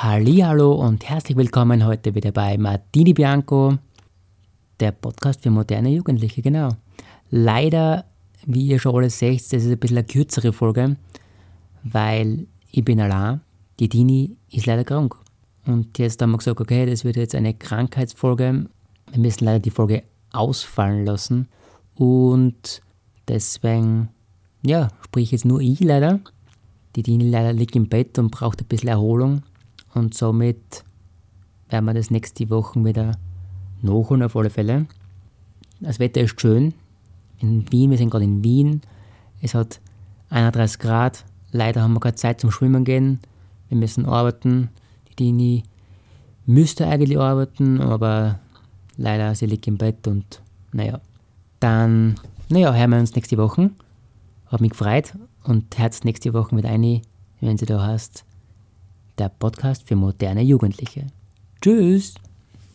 Hallo und herzlich willkommen heute wieder bei Martini Bianco, der Podcast für moderne Jugendliche, genau. Leider, wie ihr schon alle seht, das ist ein bisschen eine kürzere Folge, weil ich bin allein, die Dini ist leider krank. Und jetzt haben wir gesagt, okay, das wird jetzt eine Krankheitsfolge. Wir müssen leider die Folge ausfallen lassen. Und deswegen, ja, sprich jetzt nur ich leider. Die Dini leider liegt im Bett und braucht ein bisschen Erholung. Und somit werden wir das nächste Woche wieder nachholen auf alle Fälle. Das Wetter ist schön. In Wien, wir sind gerade in Wien. Es hat 31 Grad. Leider haben wir keine Zeit zum Schwimmen gehen. Wir müssen arbeiten. Die Dini müsste eigentlich arbeiten, aber leider sie liegt im Bett und naja. Dann, naja, hören wir uns nächste Woche. Hat mich gefreut und herz nächste Woche mit ein, wenn sie da hast der Podcast für moderne Jugendliche. Tschüss!